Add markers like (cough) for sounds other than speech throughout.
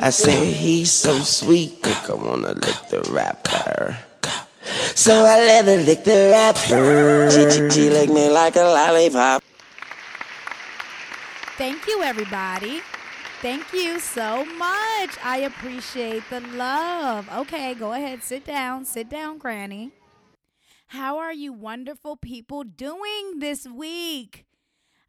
I say he's so sweet, I wanna lick the rapper. So I let her lick the rapper. She, she, she lick me like a lollipop. Thank you, everybody. Thank you so much. I appreciate the love. Okay, go ahead, sit down. Sit down, Granny. How are you wonderful people doing this week?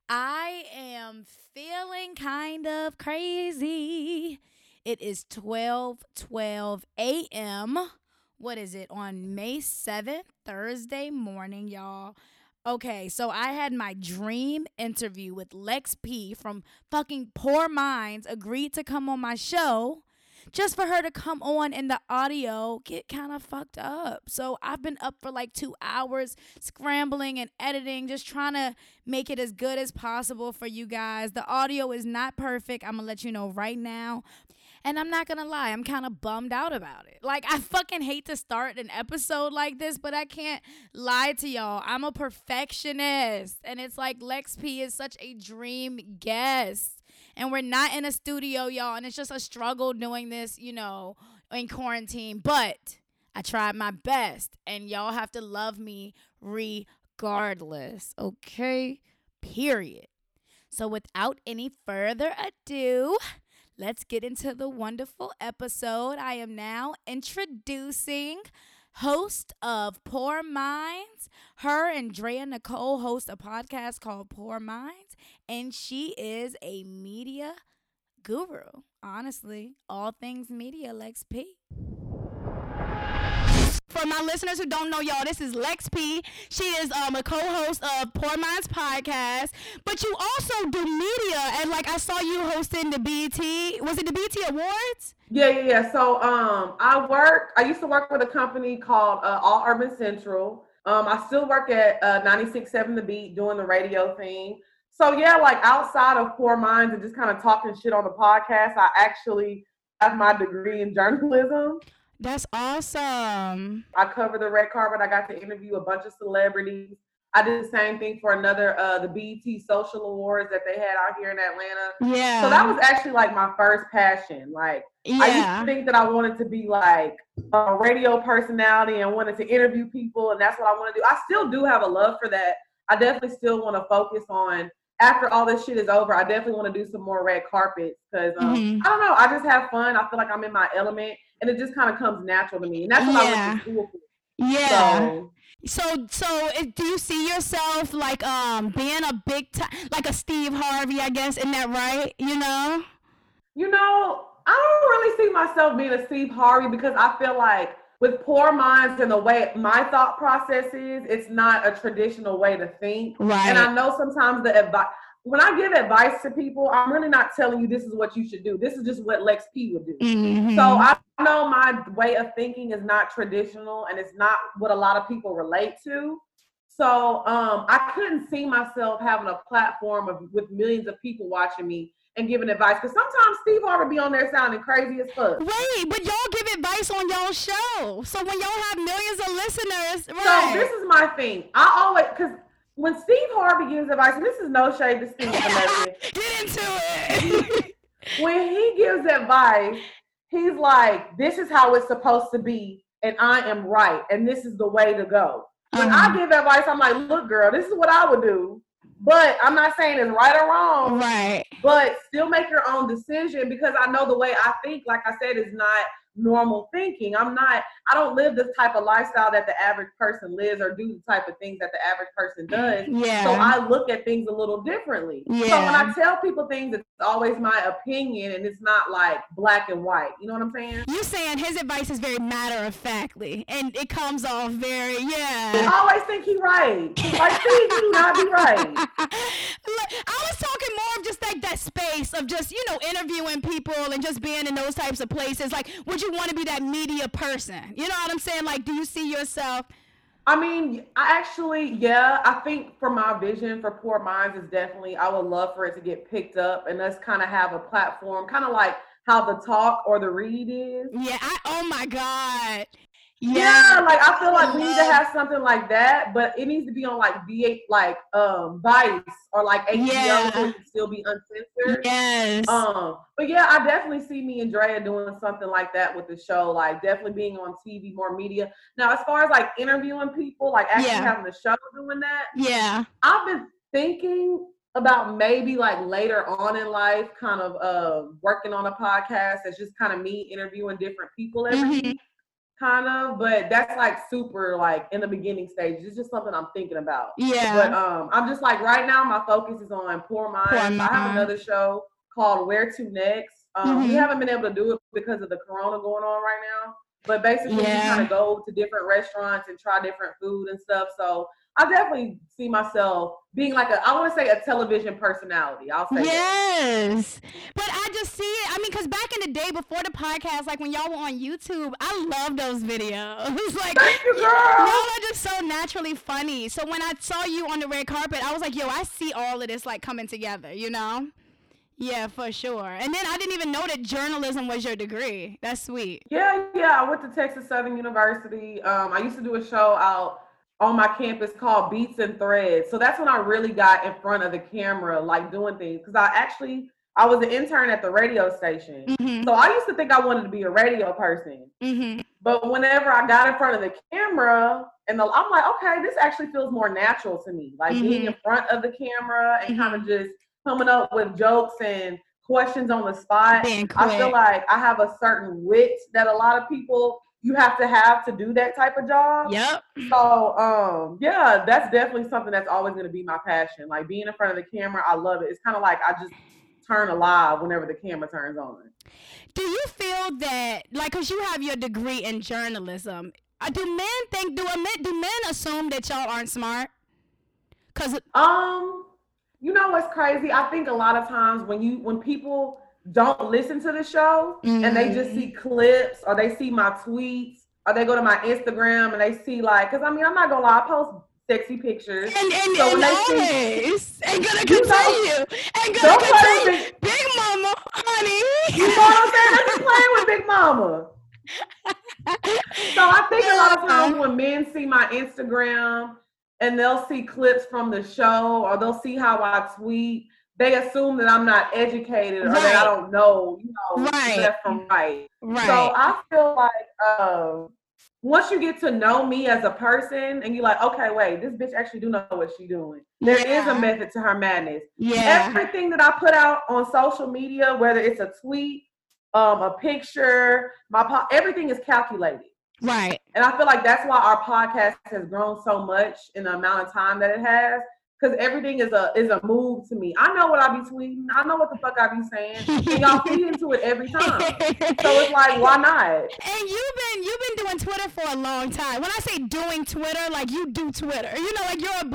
I am feeling kind of crazy. It is 12 12 a.m. What is it on May 7th, Thursday morning, y'all? Okay, so I had my dream interview with Lex P from fucking Poor Minds agreed to come on my show just for her to come on and the audio get kind of fucked up. So I've been up for like two hours scrambling and editing, just trying to make it as good as possible for you guys. The audio is not perfect. I'm gonna let you know right now. And I'm not gonna lie, I'm kind of bummed out about it. Like, I fucking hate to start an episode like this, but I can't lie to y'all. I'm a perfectionist. And it's like Lex P is such a dream guest and we're not in a studio, y'all. And it's just a struggle doing this, you know, in quarantine. But I tried my best, and y'all have to love me regardless, okay? Period. So, without any further ado, let's get into the wonderful episode. I am now introducing host of Poor Minds. Her and Drea Nicole host a podcast called Poor Minds, and she is a media guru. Honestly, all things media, Lex P. For my listeners who don't know y'all, this is Lex P. She is um, a co-host of Poor Minds podcast, but you also do media. And like I saw you hosting the BET. Was it the BET Awards? Yeah, yeah, yeah. So um, I work. I used to work with a company called uh, All Urban Central. Um, I still work at uh, 96.7 The Beat doing the radio thing. So yeah, like outside of Poor Minds and just kind of talking shit on the podcast, I actually have my degree in journalism. That's awesome. I cover the red carpet. I got to interview a bunch of celebrities. I did the same thing for another uh the BET Social Awards that they had out here in Atlanta. Yeah. So that was actually like my first passion. Like yeah. I used to think that I wanted to be like a radio personality and wanted to interview people and that's what I want to do. I still do have a love for that. I definitely still want to focus on after all this shit is over, I definitely want to do some more red carpets because um, Mhm. I don't know. I just have fun. I feel like I'm in my element, and it just kind of comes natural to me, and that's what I Yeah. went to school for. Yeah. So So so do you see yourself like um being a big time like a Steve Harvey, I guess, isn't that right? You know? you know, I don't really see myself being a Steve Harvey because I feel like with poor minds and the way my thought process is, it's not a traditional way to think. Right. And I know sometimes the advice. When I give advice to people, I'm really not telling you this is what you should do. This is just what Lex P would do. Mhm. So I know my way of thinking is not traditional and it's not what a lot of people relate to. So um, I couldn't see myself having a platform of with millions of people watching me and giving advice. Because sometimes Steve Harvey be on there sounding crazy as fuck. Wait, but y'all give advice on y'all show. So when y'all have millions of listeners, So this is my thing. I always because when Steve Harvey gives advice, and this is no shade to Steve, (laughs) Get into it. (laughs) when he gives advice, he's like, "This is how it's supposed to be, and I am right, and this is the way to go." When Uh-huh. I give advice, I'm like, "Look, girl, this is what I would do," but I'm not saying it's right or wrong. right. But still make your own decision because I know the way I think, like I said, is not normal thinking. I'm not. I don't live this type of lifestyle that the average person lives or do the type of things that the average person does. Yeah. So I look at things a little differently. Yeah. So when I tell people things, it's always my opinion and it's not like black and white. You know what I'm saying? you saying his advice is very matter of factly and it comes off very yeah. I always think he right. Like, you do not be right. (laughs) Look, I was talking more of just like that space of just, you know, interviewing people and just being in those types of places. Like, would you want to be that media person? You know what I'm saying? Like, do you see yourself? I mean, I actually, yeah, I think for my vision for Poor Minds is definitely, I would love for it to get picked up and us kind of have a platform, kind of like how the talk or the read is. Yeah, I, oh my God. Yeah. yeah. like I feel like we need to have something like that, but it needs to be on like V8, like um Vice or like HBO, yeah. so it can still be uncensored. Yes. Um, but yeah, I definitely see me and Drea doing something like that with the show, like definitely being on TV, more media. Now, as far as like interviewing people, like actually yeah. having the show doing that, yeah, I've been thinking about maybe like later on in life, kind of uh, working on a podcast that's just kind of me interviewing different people every mm-hmm. week kind of, but that's like super like in the beginning stage. It's just something I'm thinking about. Yeah. But um, I'm just like right now, my focus is on Poor Minds. Poor Mind. I have another show called Where to Next. Um, mm-hmm. We haven't been able to do it because of the Corona going on right now. But basically, yeah. we kind of go to different restaurants and try different food and stuff. So I definitely see myself being like a I want to say a television personality. I'll say yes, that. but I just see it. I mean, because back in the day before the podcast, like when y'all were on YouTube, I love those videos. (laughs) like Thank you, girl. y'all are just so naturally funny. So when I saw you on the red carpet, I was like, yo, I see all of this like coming together. You know? Yeah, for sure. And then I didn't even know that journalism was your degree. That's sweet. Yeah, yeah. I went to Texas Southern University. Um, I used to do a show out on my campus called Beats and Threads. So that's when I really got in front of the camera, like doing things. Because I actually I was an intern at the radio station. Mm-hmm. So I used to think I wanted to be a radio person. Mm-hmm. But whenever I got in front of the camera, and the, I'm like, okay, this actually feels more natural to me. Like mm-hmm. being in front of the camera and kind of mm-hmm. just coming up with jokes and questions on the spot. I feel like I have a certain wit that a lot of people you have to have to do that type of job. Yep. So um yeah, that's definitely something that's always gonna be my passion. Like being in front of the camera, I love it. It's kind of like I just turn alive whenever the camera turns on. Do you feel that like cuz you have your degree in journalism, uh, do men think do men do men assume that y'all aren't smart? Cuz um you know what's crazy? I think a lot of times when you when people don't listen to the show mm-hmm. and they just see mm-hmm. clips or they see my tweets or they go to my Instagram and they see like, cause I mean, I'm not gonna lie, I post sexy pictures. And, and, so and always, and gonna continue, and gonna continue. Big, big Mama, honey. You know what I'm saying? I'm just playing with Big Mama. (laughs) so I think a lot of times when men see my Instagram and they'll see clips from the show or they'll see how I tweet they assume that I'm not educated or right. that I don't know, you know, right. left from right. Right. So I feel like um, once you get to know me as a person and you're like, okay, wait, this bitch actually do know what she's doing. There yeah. is a method to her madness. Yeah. Everything that I put out on social media, whether it's a tweet, um, a picture, my po- everything is calculated. Right. And I feel like that's why our podcast has grown so much in the amount of time that it has because everything is a is a move to me. I know what I be tweeting. I know what the fuck I be saying, and y'all (laughs) feed into it every time. So it's like, why not? And you've been you've been doing Twitter for a long time. When I say doing Twitter, like you do Twitter. You know, like you're a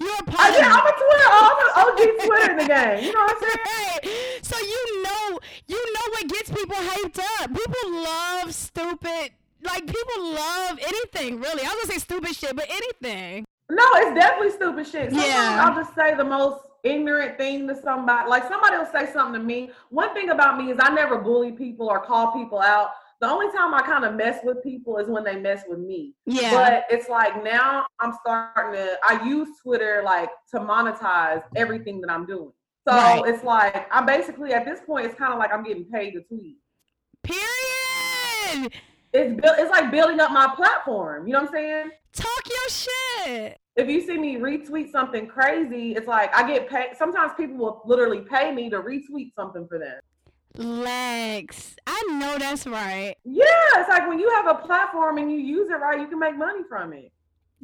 you're a part. Yeah, I'm a Twitter. I'm an OG Twitter in the game. You know what I'm saying? Right. So you know you know what gets people hyped up. People love stupid. Like people love anything really. I was gonna say stupid shit, but anything. No, it's definitely stupid shit. Sometimes yeah. I'll just say the most ignorant thing to somebody. Like somebody will say something to me. One thing about me is I never bully people or call people out. The only time I kind of mess with people is when they mess with me. Yeah. But it's like now I'm starting to I use Twitter like to monetize everything that I'm doing. So right. it's like I'm basically at this point it's kind of like I'm getting paid to tweet. Period. It's built it's like building up my platform. You know what I'm saying? Talk your shit. If you see me retweet something crazy, it's like I get paid. Sometimes people will literally pay me to retweet something for them. Lex, I know that's right. Yeah, it's like when you have a platform and you use it right, you can make money from it.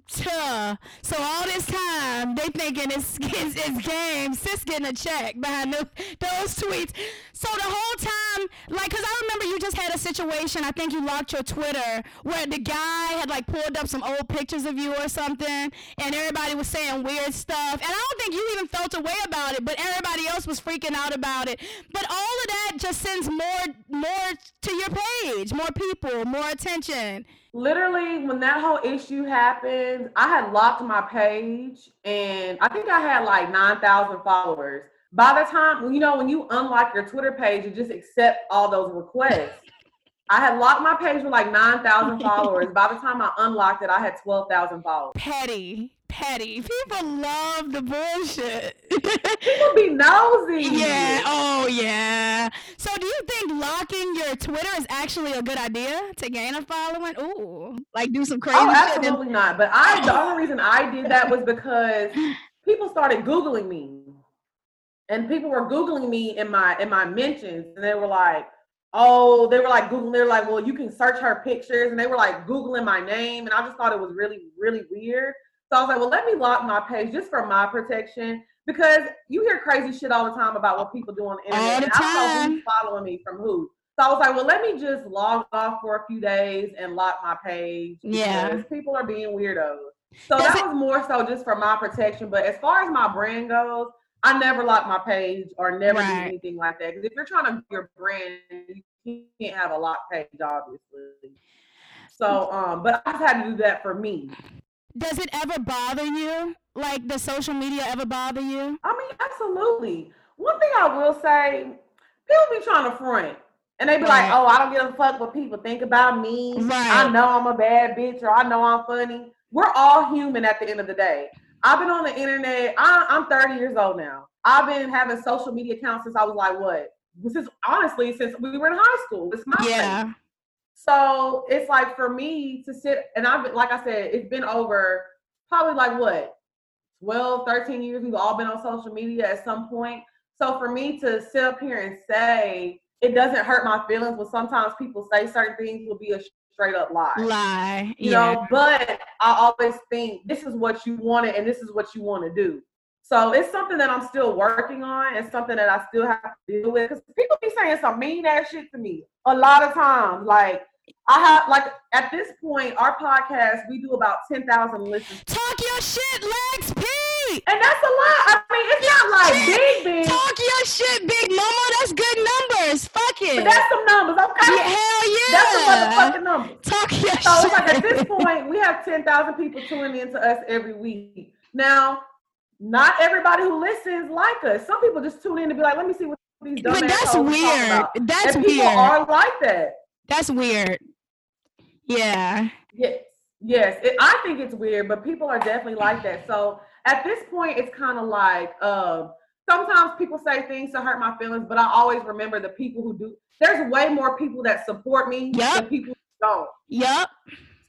Tuh. So all this time they thinking it's (laughs) it's, it's game. Sis getting a check behind the, those tweets. So the whole time, like, cause I remember you just had a situation. I think you locked your Twitter where the guy had like pulled up some old pictures of you or something, and everybody was saying weird stuff. And I don't think you even felt a way about it, but everybody else was freaking out about it. But all of that just sends more more to your page, more people, more attention literally when that whole issue happened, I had locked my page and I think I had like 9,000 followers. By the time, you know, when you unlock your Twitter page, you just accept all those requests. I had locked my page with like 9,000 (laughs) followers. By the time I unlocked it, I had 12,000 followers. Petty. Petty. People love the bullshit. People be nosy. Yeah. Oh, yeah. So, do you think locking your Twitter is actually a good idea to gain a following? Ooh, like do some crazy Oh, and- absolutely not. But I, the only reason I did that was because (laughs) people started Googling me. And people were Googling me in my in my mentions. And they were like, oh, they were like Googling, They're like, well, you can search her pictures. And they were like Googling my name. And I just thought it was really, really weird. So I was like, well, let me lock my page just for my protection. Because you hear crazy shit all the time about what people do on the internet. All the and I don't know time. who's following me from who. So I was like, well, let me just log off for a few days and lock my page. Yeah. because People are being weirdos. So Does that it- was more so just for my protection. But as far as my brand goes, I never lock my page or never Right. do anything like that. Because if you're trying to do your brand, you can't have a locked page, obviously. So, um, but I just had to do that for me. Does it ever bother you? Like, does social media ever bother you? I mean, absolutely. One thing I will say, people be trying to front. And they be like, oh, I don't give a fuck what people think about me. Right. I know I'm a bad bitch or I know I'm funny. We're all human at the end of the day. I've been on the internet. I, I'm 30 years old now. I've been having social media accounts since I was like, what? Since honestly, since we were in high school. It's my Yeah. So it's like for me to sit, and I've been, like I said, it's been over probably like what, 12, 13 years. We've all been on social media at some point. So for me to sit up here and say it doesn't hurt my feelings when sometimes people say certain things will be a straight up lie. Lie. You yeah. know, but I always think this is what you wanted and this is what you want to do. So it's something that I'm still working on. It's something that I still have to deal with because people be saying some mean ass shit to me a lot of times. Like I have, like at this point, our podcast we do about ten thousand listens, Talk your shit, Lex P. and that's a lot. I mean, it's not like big, big, Talk your shit, Big Mama. That's good numbers. Fuck it. but that's some numbers, okay? yeah, hell yeah. That's some motherfucking numbers. Talk your So shit. it's like at this point, we have 10,000 people tuning into us every week. Now, not everybody who listens like us. Some people just tune in to be like, let me see what these dumb but that's weird. That's and people weird. are like that. That's weird. Yeah. Yes, yes. It, I think it's weird, but people are definitely like that. So at this point, it's kind of like uh, sometimes people say things to hurt my feelings, but I always remember the people who do. There's way more people that support me Yep. than people who don't. Yup.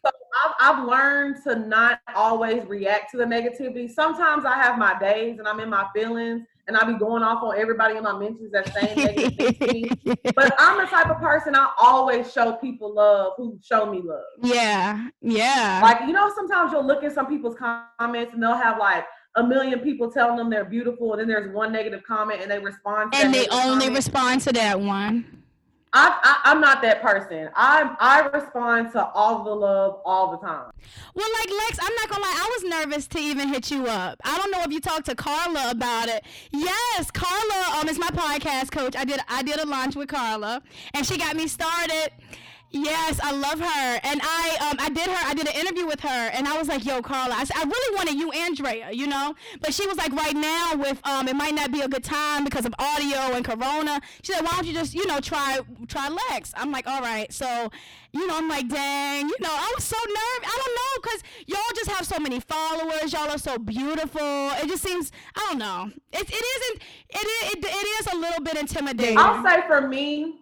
So I've, I've learned to not always react to the negativity. Sometimes I have my days and I'm in my feelings and I'll be going off on everybody in my mentions that saying negative things to me. (laughs) But I'm the type of person I always show people love who show me love. yeah. Yeah. Like, you know, sometimes you'll look at some people's comments and they'll have like a million people telling them they're beautiful, and then there's one negative comment and they respond to and they only comment. respond to that one. I, I, I'm not that person. I I respond to all the love all the time. Well, like Lex, I'm not gonna lie, I was nervous to even hit you up. I don't know if you talked to Carla about it. Yes, Carla um is my podcast coach. I did I did a launch with Carla, and she got me started. Yes, I love her, and I um I did her I did an interview with her, and I was like, Yo, Carla, I said I really wanted you, Andrea, you know, but she was like, right now with um it might not be a good time because of audio and Corona. She said, Why don't you just you know try try Lex? I'm like, all right, so you know, I'm like, dang, you know, I was so nervous. I don't know, cause y'all just have so many followers. Y'all are so beautiful. It just seems, I don't know. It, it isn't. It is. It, it is a little bit intimidating. I'll say for me,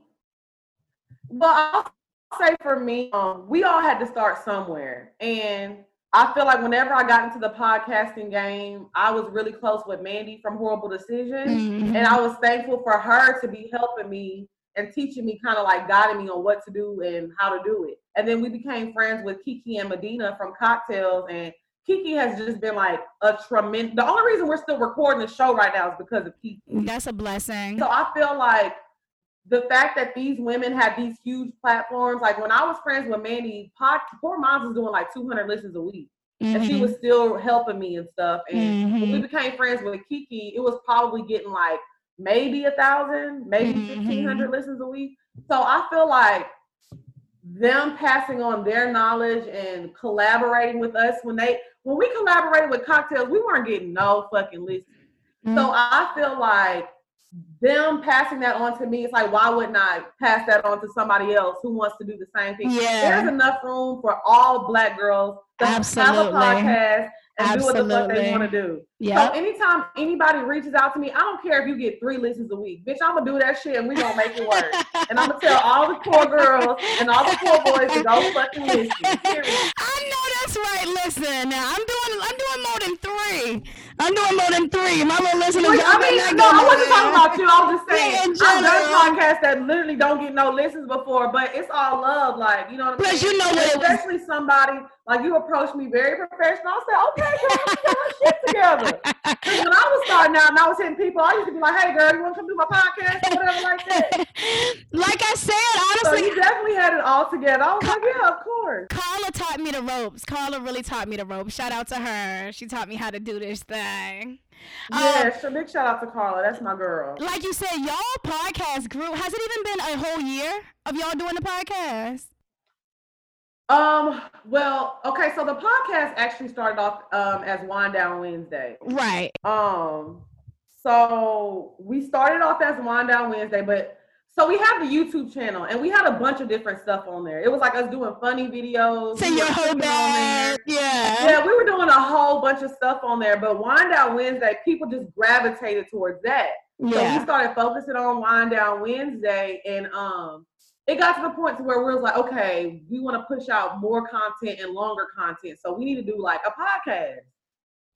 well, I'll say for me, um, we all had to start somewhere. And I feel like whenever I got into the podcasting game, I was really close with Mandy from Horrible Decisions. Mhm. And I was thankful for her to be helping me and teaching me, kind of like guiding me on what to do and how to do it. And then we became friends with Kiki and Medina from Cocktails. And Kiki has just been like a tremendous. The only reason we're still recording the show right now is because of Kiki. That's a blessing. So I feel like the fact that these women have these huge platforms, like when I was friends with Mandy, pod, poor moms was doing like 200 listens a week, and she Mhm. was still helping me and stuff. And when we Mhm. became friends with Kiki, it was probably getting like maybe a thousand, maybe Mhm. 1500 listens a week. So I feel like them passing on their knowledge and collaborating with us when they when we collaborated with cocktails, we weren't getting no fucking listens. So Mhm. I feel like them passing that on to me, it's like, why wouldn't I pass that on to somebody else who wants to do the same thing? Yeah. There's enough room for all black girls to Absolutely. have a podcast and do what the fuck they want to do. Yeah. So anytime anybody reaches out to me, I don't care if you get three listens a week. Bitch, I'm gonna do that shit and we gonna make it work. (laughs) and I'm gonna tell all the poor girls and all the poor boys to go fucking listen. (laughs) I know that's right. Listen, now I'm doing I'm doing more than three. I'm doing more than three. My little listeners. Well, I mean, not no, I wasn't talking about you. I was just saying, Yeah, I've done podcasts that literally don't get no listens before, but it's all love, like you know what I'm Plus, saying. you know what it was- Especially somebody like you approached me very professional. I said, okay, girl, let's get our (laughs) shit together. 'Cause when I was starting out and I was hitting people, I used to be like, hey, girl, you want to come do my podcast or whatever like I said, So honestly, you definitely had it all together. I was like, yeah, of course. Carla taught me the ropes. Carla really taught me the ropes. Shout out to her. She taught me how to do this thing. Um, so big shout out to Carla. That's my girl. like you said, y'all podcast grew. Has it even been a whole year of y'all doing the podcast? Um, well, okay, so the podcast actually started off um as Wind Down Wednesday. Right. Um, so we started off as Wind Down Wednesday, but so we have the YouTube channel and we had a bunch of different stuff on there. It was like us doing funny videos. So we your whole bag. Yeah. Yeah, we were doing a whole bunch of stuff on there, but Wind Down Wednesday, people just gravitated towards that. So we started focusing on Wind Down Wednesday, and um, it got to the point to where we was like, okay, we want to push out more content and longer content, so we need to do like a podcast.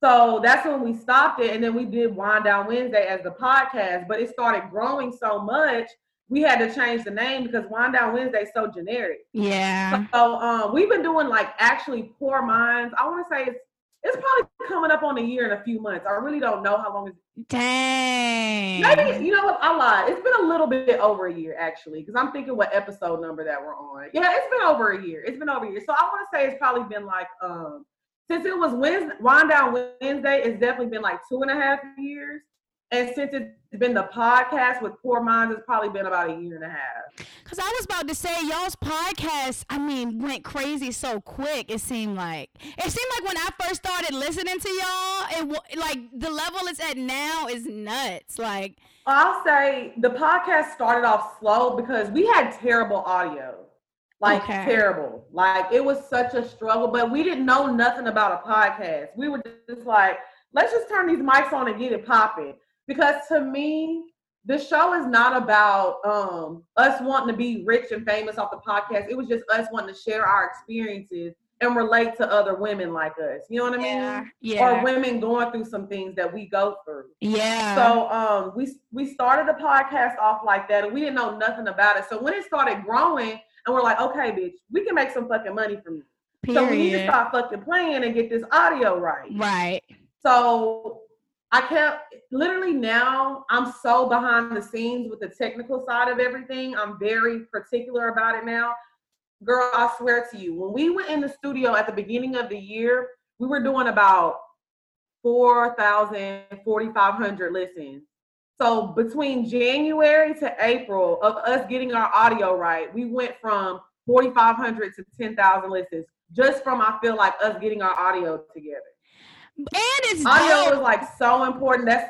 So that's when we stopped it, and then we did Wind Down Wednesday as the podcast. But it started growing so much, we had to change the name because Wind Down Wednesday is so generic. Yeah. So um, we've been doing like actually Poor Minds. I want to say it's it's probably coming up on a year in a few months. I really don't know how long it's Dang. Maybe you know what? I lied. It's been a little bit over a year actually, because I'm thinking what episode number that we're on. Yeah, it's been over a year. It's been over a year. So I want to say it's probably been like um since it was Wednesday, Wind Down Wednesday, it's definitely been like two and a half years. And since it's been the podcast with Poor Minds, it's probably been about a year and a half. Cause I was about to say y'all's podcast, I mean, went crazy so quick. It seemed like it seemed like when I first started listening to y'all, it like the level it's at now is nuts. Like, I'll say the podcast started off slow because we had terrible audio. Like Okay. terrible. Like it was such a struggle, but we didn't know nothing about a podcast. We were just like, let's just turn these mics on and get it popping. Because to me, the show is not about um us wanting to be rich and famous off the podcast. It was just us wanting to share our experiences and relate to other women like us. You know what I mean? yeah, Or women going through some things that we go through. yeah. So um, we we started the podcast off like that, and we didn't know nothing about it. So when it started growing, and we're like, okay, bitch, we can make some fucking money from this. So we need to start fucking playing and get this audio right. Right. So I kept literally now I'm so behind the scenes with the technical side of everything. I'm very particular about it now. Girl, I swear to you, when we went in the studio at the beginning of the year, we were doing about 4,000, 4,500 listens. So between January to April of us getting our audio right, we went from 4,500 to 10,000 listens just from I feel like us getting our audio together. And it's Audio dope. is like so important. That's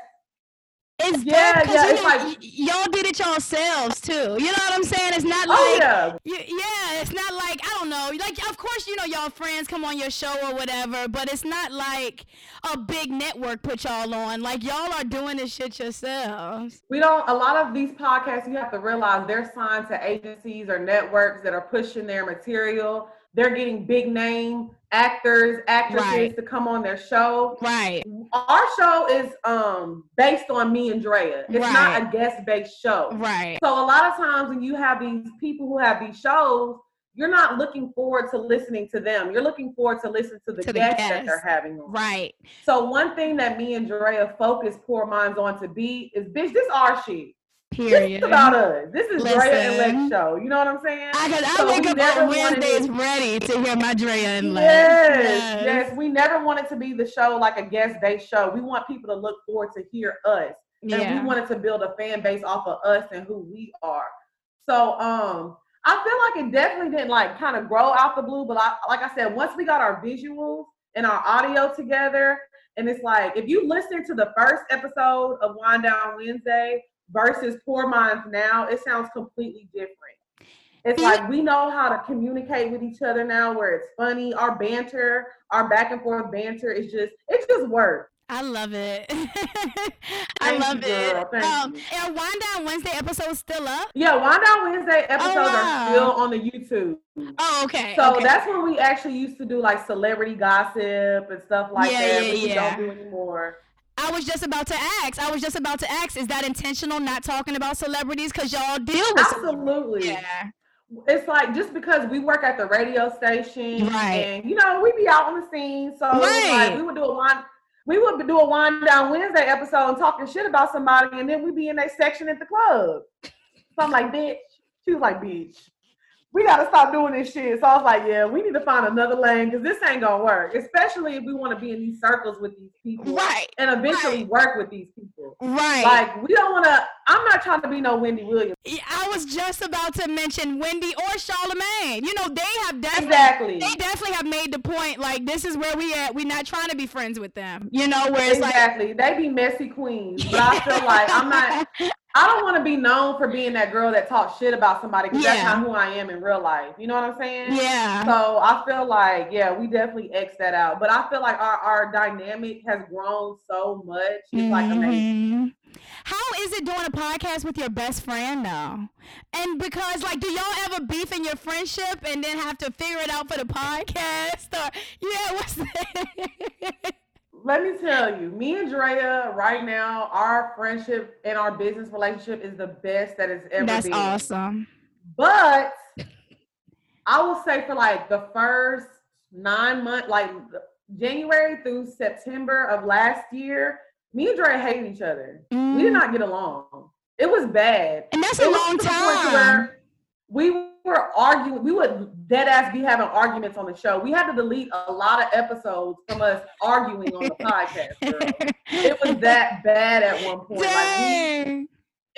It's Yeah, yeah, it's know, like- y- y'all did it yourselves too. You know what I'm saying? It's not oh like yeah, Y- yeah, it's not like I don't know. Like, of course, you know y'all friends come on your show or whatever, but it's not like a big network put y'all on. Like y'all are doing this shit yourselves. we don't. A lot of these podcasts, you have to realize they're signed to agencies or networks that are pushing their material. They're getting big name actors, actresses Right. to come on their show. Right. Our show is um based on me and Drea. It's not a guest based show. Right. So a lot of times when you have these people who have these shows, you're not looking forward to listening to them. You're looking forward to listen to the, To the guests, that they're having on. Right. So one thing that me and Drea focus Poor Minds on to be is bitch, this our shit. This Period. is about us. This is Drea and Listen. Lex show. You know what I'm saying? I, could, I So wake we up on it- ready to hear my Drea and Lex. Yes, yes. We never wanted to be the show like a guest based show. We want people to look forward to hear us. and Yeah. we wanted to build a fan base off of us and who we are. So um I feel like it definitely didn't like kind of grow out the blue, but I, like I said, once we got our visuals and our audio together, and it's like if you listen to the first episode of Wind Down Wednesday versus Poor Minds now, it sounds completely different. It's like we know how to communicate with each other now where it's funny. Our banter, our back and forth banter is just it just works. I love it. (laughs) I love you, it. Thank Um, are Wind Down Wednesday episodes still up? Yeah, Wind Down Wednesday episodes wow. are still on the YouTube. Oh, okay. So okay. that's when we actually used to do like celebrity gossip and stuff like Yeah, that, yeah, which we yeah. don't do anymore. I was just about to ask. I was just about to ask. Is that intentional? Not talking about celebrities because y'all deal with. Absolutely. Yeah. It's like just because we work at the radio station Right. and you know, we be out on the scene. So Right. like we would do a wind we would do a wind down Wednesday episode and talking shit about somebody and then we'd be in that section at the club. So I'm like, bitch. She was like, bitch. We gotta stop doing this shit. So I was like, yeah, we need to find another lane because this ain't gonna work. Especially if we want to be in these circles with these people Right. and eventually work with these people. Right. Like we don't want to. I'm not trying to be no Wendy Williams. Yeah, I was just about to mention Wendy or Charlemagne. You know, they have definitely Exactly. they definitely have made the point like this is where we at. We're not trying to be friends with them. You know, where it's exactly. they be messy queens, but I feel like I'm not. (laughs) I don't want to be known for being that girl that talks shit about somebody because that's not who I am in real life. You know what I'm saying? yeah. So I feel like, yeah, we definitely X that out. But I feel like our, our dynamic has grown so much. It's like mm-hmm. amazing. How is it doing a podcast with your best friend though? And because like, do y'all ever beef in your friendship and then have to figure it out for the podcast? Or yeah, what's (laughs) that? Let me tell you, me and Drea right now, our friendship and our business relationship is the best that it's ever That's been. That's awesome. But I will say for like the first nine months, like January through September of last year, me and Dre hated each other. We Mm. did not get along. It was bad. And that's It a long to the point to time. We were arguing. We would dead ass be having arguments on the show. We had to delete a lot of episodes from us arguing on the (laughs) podcast. Girl. It was that bad at one point. Like we,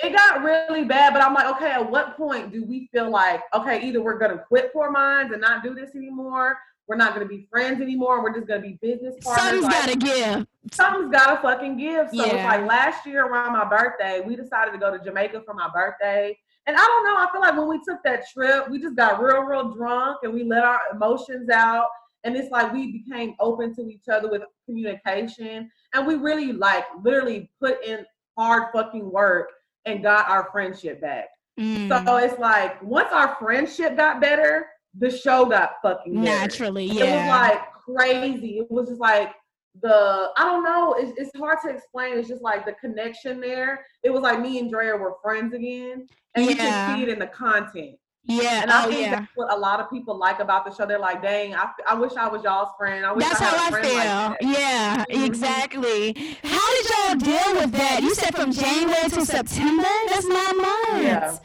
it got really bad, but I'm like, okay, at what point do we feel like, okay, either we're gonna quit Poor Minds and not do this anymore, we're not gonna be friends anymore, we're just gonna be business partners. Something's Like, gotta give. something's gotta fucking give. So it's like last year around my birthday, we decided to go to Jamaica for my birthday. And I don't know, I feel like when we took that trip, we just got real, real drunk and we let our emotions out. And it's like we became open to each other with communication. And we really like literally put in hard fucking work and got our friendship back. Mm, So it's like once our friendship got better, the show got fucking better. naturally, It was like crazy. It was just like the I don't know. It's, it's hard to explain. It's just like the connection there. It was like me and Drea were friends again, and you Yeah. can see it in the content. yeah. And I oh think yeah. that's what a lot of people like about the show. They're like, "Dang, I, I wish I was y'all's friend. I wish That's I how I feel. like that." yeah, Mhm. exactly. How did y'all deal with that? You said from January to September? That's nine months. Yeah.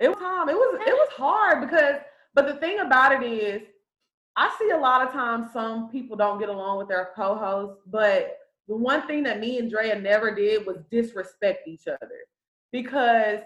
It was time. It was it was hard because but the thing about it is I see a lot of times some people don't get along with their co-hosts, but the one thing that me and Drea never did was disrespect each other. Because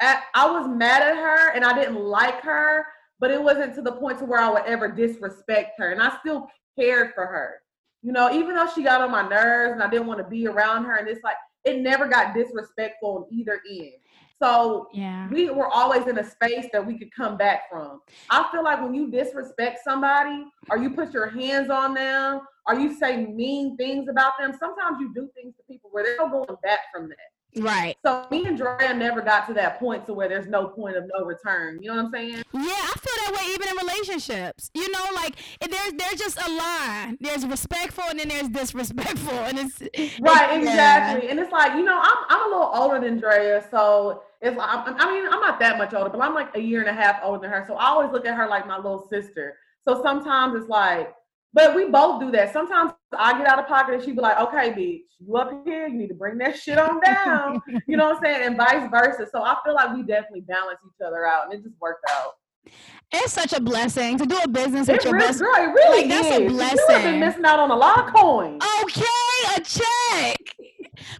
at, I was mad at her and I didn't like her, but it wasn't to the point to where I would ever disrespect her. And I still cared for her. You know, even though she got on my nerves and I didn't want to be around her, and it's like it never got disrespectful on either end. So Yeah. we were always in a space that we could come back from. I feel like when you disrespect somebody or you put your hands on them or you say mean things about them, sometimes you do things to people where they're going back from that. Right. So me and Drea never got to that point to where there's no point of no return. You know what I'm saying? Yeah, I feel that way even in relationships. You know, like there's there's just a line. There's respectful and then there's disrespectful, and it's Right, yeah. exactly. And it's like, you know, I'm I'm a little older than Drea, so it's like I'm, I mean, I'm not that much older, but I'm like a year and a half older than her. So I always look at her like my little sister. So sometimes it's like, but we both do that. Sometimes I get out of pocket and she be like, okay, bitch, you up here, you need to bring that shit on down. (laughs) you know what I'm saying? And vice versa. So I feel like we definitely balance each other out and it just worked out. It's such a blessing to do a business with It your really, best. girl, it really like, that's a is. You have been missing out on a lot of coins. Okay, a check.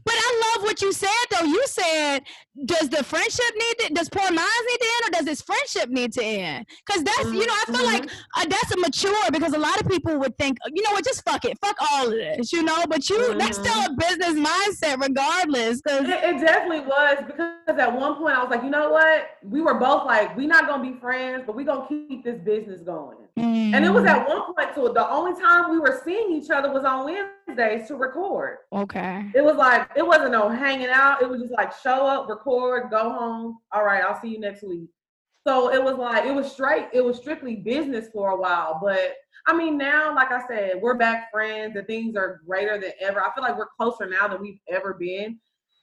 But I love what you said though. You said does the friendship need to, does poor minds need to end or does this friendship need to end? Because that's, mm-hmm. you know, I feel like mm-hmm. uh, that's a mature because a lot of people would think, you know what, just fuck it, fuck all of this, you know, but you, mm-hmm. that's still a mm-hmm. business mindset regardless. Cause it, it, definitely was because at one point I was like, you know what, we were both like, we not going to be friends, but we going to keep this business going. Mm-hmm. And it was at one point, so the only time we were seeing each other was on Wednesdays to record. Okay. It was like, it wasn't no hanging out. It was just like show up, record, go home. All right, I'll see you next week. So it was like, it was straight, it was strictly business for a while. But I mean, now, like I said, we're back friends and things are greater than ever. I feel like we're closer now than we've ever been.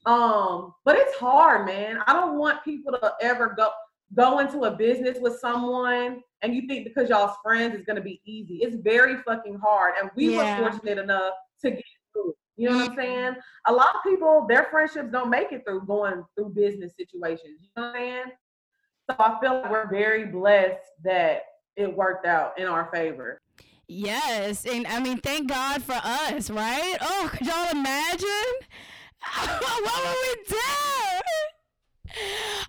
Um, but it's hard, man. I don't want people to ever go go into a business with someone and you think because y'all's friends is going to be easy. It's very fucking hard. And we yeah. were fortunate enough to get through. You know what I'm mm-hmm. saying? A lot of people, their friendships don't make it through going through business situations. You know what I'm saying? So I feel like we're very blessed that it worked out in our favor. Yes. And I mean, thank God for us, right? Oh, could y'all imagine? (laughs) what would we do?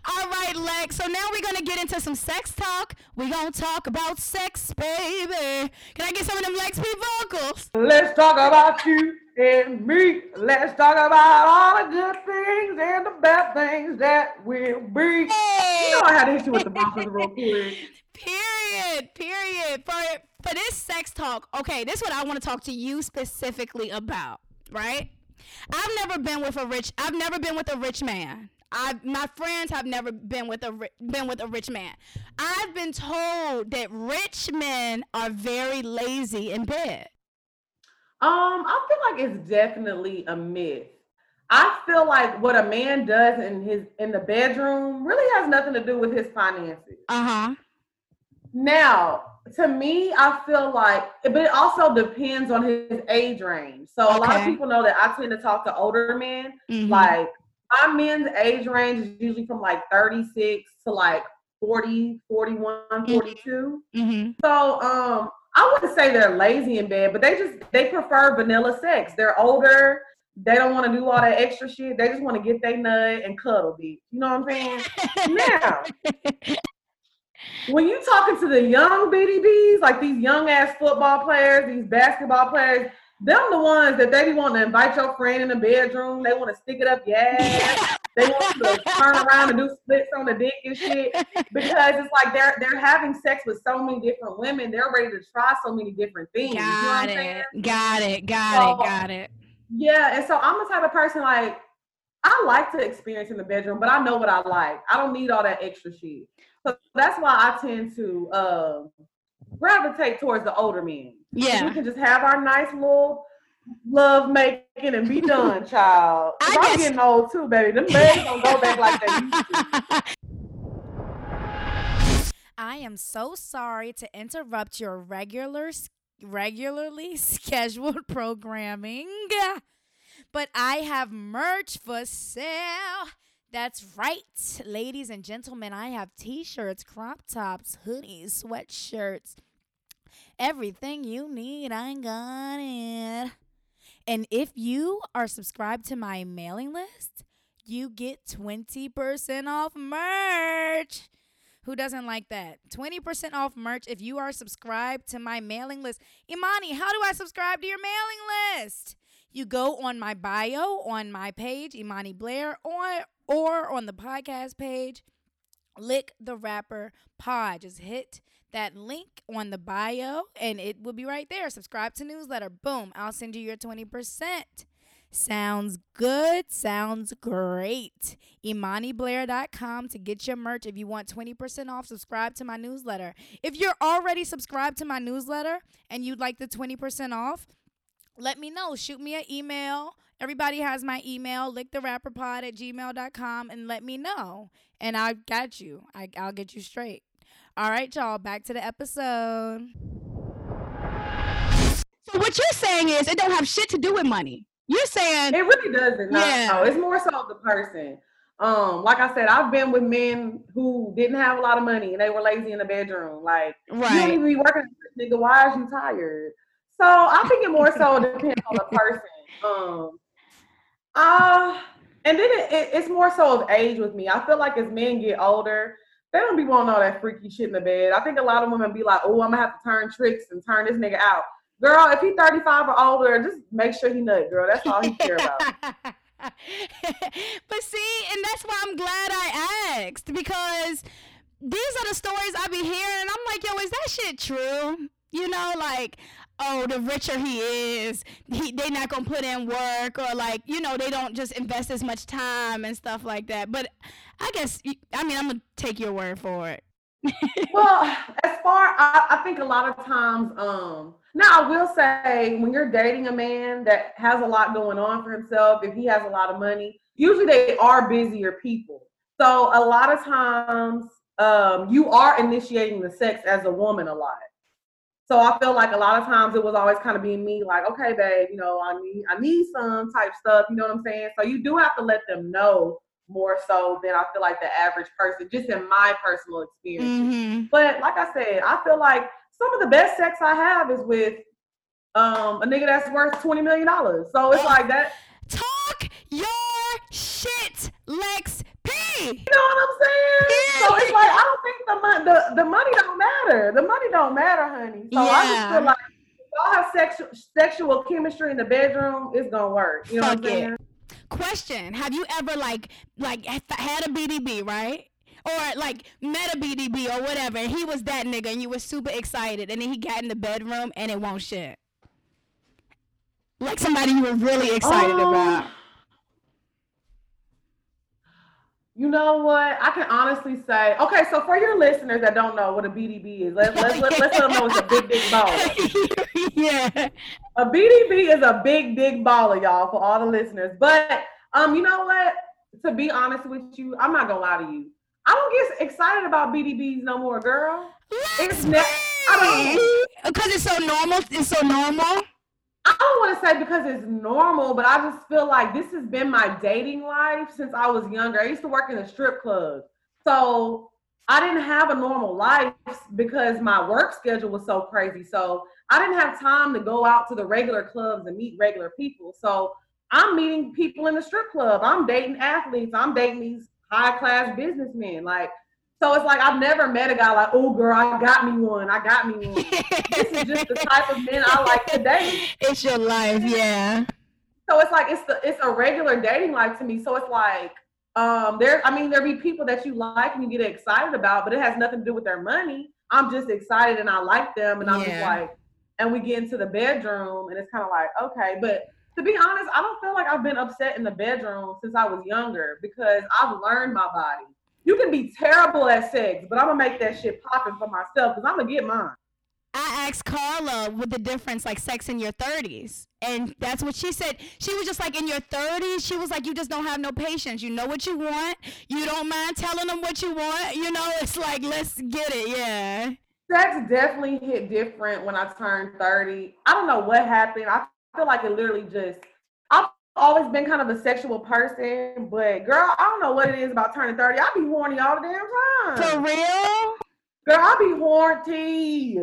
All right, Lex. So now we're gonna get into some sex talk. We're gonna talk about sex, baby. Can I get some of them Lex P vocals? Let's talk about you and me. Let's talk about all the good things and the bad things that will be. Hey. You know I had hit you with the vocals real quick. (laughs) Period. Period. For for this sex talk, okay, this is what I want to talk to you specifically about, right? I've never been with a rich. I've never been with a rich man. I my friends have never been with a been with a rich man. I've been told that rich men are very lazy in bed. Um, I feel like it's definitely a myth. I feel like what a man does in his in the bedroom really has nothing to do with his finances. Uh-huh. Now, to me, I feel like but it also depends on his age range. So okay. a lot of people know that I tend to talk to older men. Mm-hmm. Like my men's age range is usually from like 36 to like 40, 41, mm-hmm. 42. Mm-hmm. So um I wouldn't say they're lazy in bed, but they just they prefer vanilla sex. They're older. They don't want to do all that extra shit. They just want to get their nut and cuddle deep. You know what I'm saying? now, when you talking to the young BDBs, like these young ass football players, these basketball players, them the ones that they be wanting to invite your friend in the bedroom. They want to stick it up your ass. (laughs) they want to turn around and do splits on the dick and shit because it's like they're they're having sex with so many different women. They're ready to try so many different things. Got you know it. Got it. Got so, it. Got it. Yeah, and so I'm the type of person like I like to experience in the bedroom, but I know what I like. I don't need all that extra shit. So that's why I tend to uh, gravitate towards the older men. Yeah. We can just have our nice little love making and be done, (laughs) child. I am getting old too, baby. Them legs don't go back like that. (laughs) I am so sorry to interrupt your regular regularly (laughs) scheduled programming, but I have merch for sale. That's right, ladies and gentlemen. I have t shirts, crop tops, hoodies, sweatshirts, everything you need. I got it. And if you are subscribed to my mailing list, you get 20% off merch. Who doesn't like that? 20% off merch if you are subscribed to my mailing list. Imani, how do I subscribe to your mailing list? You go on my bio on my page, Imani Blair, or or on the podcast page, Lick the Rapper Pod. Just hit that link on the bio and it will be right there. Subscribe to newsletter. Boom. I'll send you your 20%. Sounds good. Sounds great. ImaniBlair.com to get your merch. If you want 20% off, subscribe to my newsletter. If you're already subscribed to my newsletter and you'd like the 20% off, let me know. Shoot me an email Everybody has my email, licktherapperpod at gmail.com, and let me know. And I got you. I, I'll get you straight. All right, y'all, back to the episode. So what you're saying is it don't have shit to do with money. You're saying it really doesn't. No, yeah. no, it's more so the person. Um, like I said, I've been with men who didn't have a lot of money and they were lazy in the bedroom. Like, right. you don't even be working, nigga. Why is you tired? So I think it more so depends on the person. (laughs) Um, uh, And then it, it, it's more so of age with me. I feel like as men get older, they don't be wanting all that freaky shit in the bed. I think a lot of women be like, oh, I'm gonna have to turn tricks and turn this nigga out. Girl, if he's 35 or older, just make sure he nut, girl. That's all he care about. (laughs) but see, and that's why I'm glad I asked because these are the stories I be hearing, and I'm like, yo, is that shit true? You know, like, oh, the richer he is, he they not gonna put in work, or like, you know, they don't just invest as much time and stuff like that. But I guess, I mean, I'm gonna take your word for it. (laughs) well, as far I, I think a lot of times, um, now I will say when you're dating a man that has a lot going on for himself, if he has a lot of money, usually they are busier people. So a lot of times um, you are initiating the sex as a woman a lot. So I feel like a lot of times it was always kind of being me, like, okay, babe, you know, I need I need some type stuff, you know what I'm saying? So you do have to let them know more so than I feel like the average person, just in my personal experience. Mm-hmm. But like I said, I feel like some of the best sex I have is with um a nigga that's worth twenty million dollars. So it's like that. Talk your shit, Lex You know what I'm saying? So it's like I don't think the money the, the money don't matter. The money don't matter, honey. So yeah. I just feel like if y'all have sexual sexual chemistry in the bedroom, it's gonna work. You know Fuck what I'm saying? It. Question: Have you ever like like had a BDB right? Or like met a BDB or whatever, and he was that nigga, and you were super excited, and then he got in the bedroom and it won't shit. Like somebody you were really excited um, about. You know what? I can honestly say, okay, so for your listeners that don't know what a BDB is, let's let, let, let's let them know it's a big, big baller. (laughs) yeah. A BDB is a big, big baller, y'all, for all the listeners. But um, you know what? To be honest with you, I'm not gonna lie to you. I don't get excited about BDBs no more, girl. Let's it's ne- I don't because it's so normal. It's so normal. I don't want to say because it's normal, but I just feel like this has been my dating life since I was younger. I used to work in a strip club. So I didn't have a normal life because my work schedule was so crazy. So I didn't have time to go out to the regular clubs and meet regular people. So I'm meeting people in the strip club. I'm dating athletes. I'm dating these high class businessmen. Like so it's like I've never met a guy like, oh girl, I got me one. I got me one. this is just the type of men I like today. (laughs) It's your life, yeah. So it's like it's the it's a regular dating life to me. So it's like um there I mean there be people that you like and you get excited about, but it has nothing to do with their money. I'm just excited and I like them and I'm yeah. just like and we get into the bedroom and it's kind of like okay, but to be honest, I don't feel like I've been upset in the bedroom since I was younger because I've learned my body you can be terrible at sex, but I'm gonna make that shit popping for myself because I'm gonna get mine. I asked Carla with the difference, like sex in your 30s. And that's what she said. She was just like, in your 30s, she was like, you just don't have no patience. You know what you want. You don't mind telling them what you want. You know, (laughs) it's like, let's get it. Yeah. Sex definitely hit different when I turned 30. I don't know what happened. I feel like it literally just, always been kind of a sexual person, but girl, I don't know what it is about turning 30. I be horny all the damn time. For real? Girl, I be horny.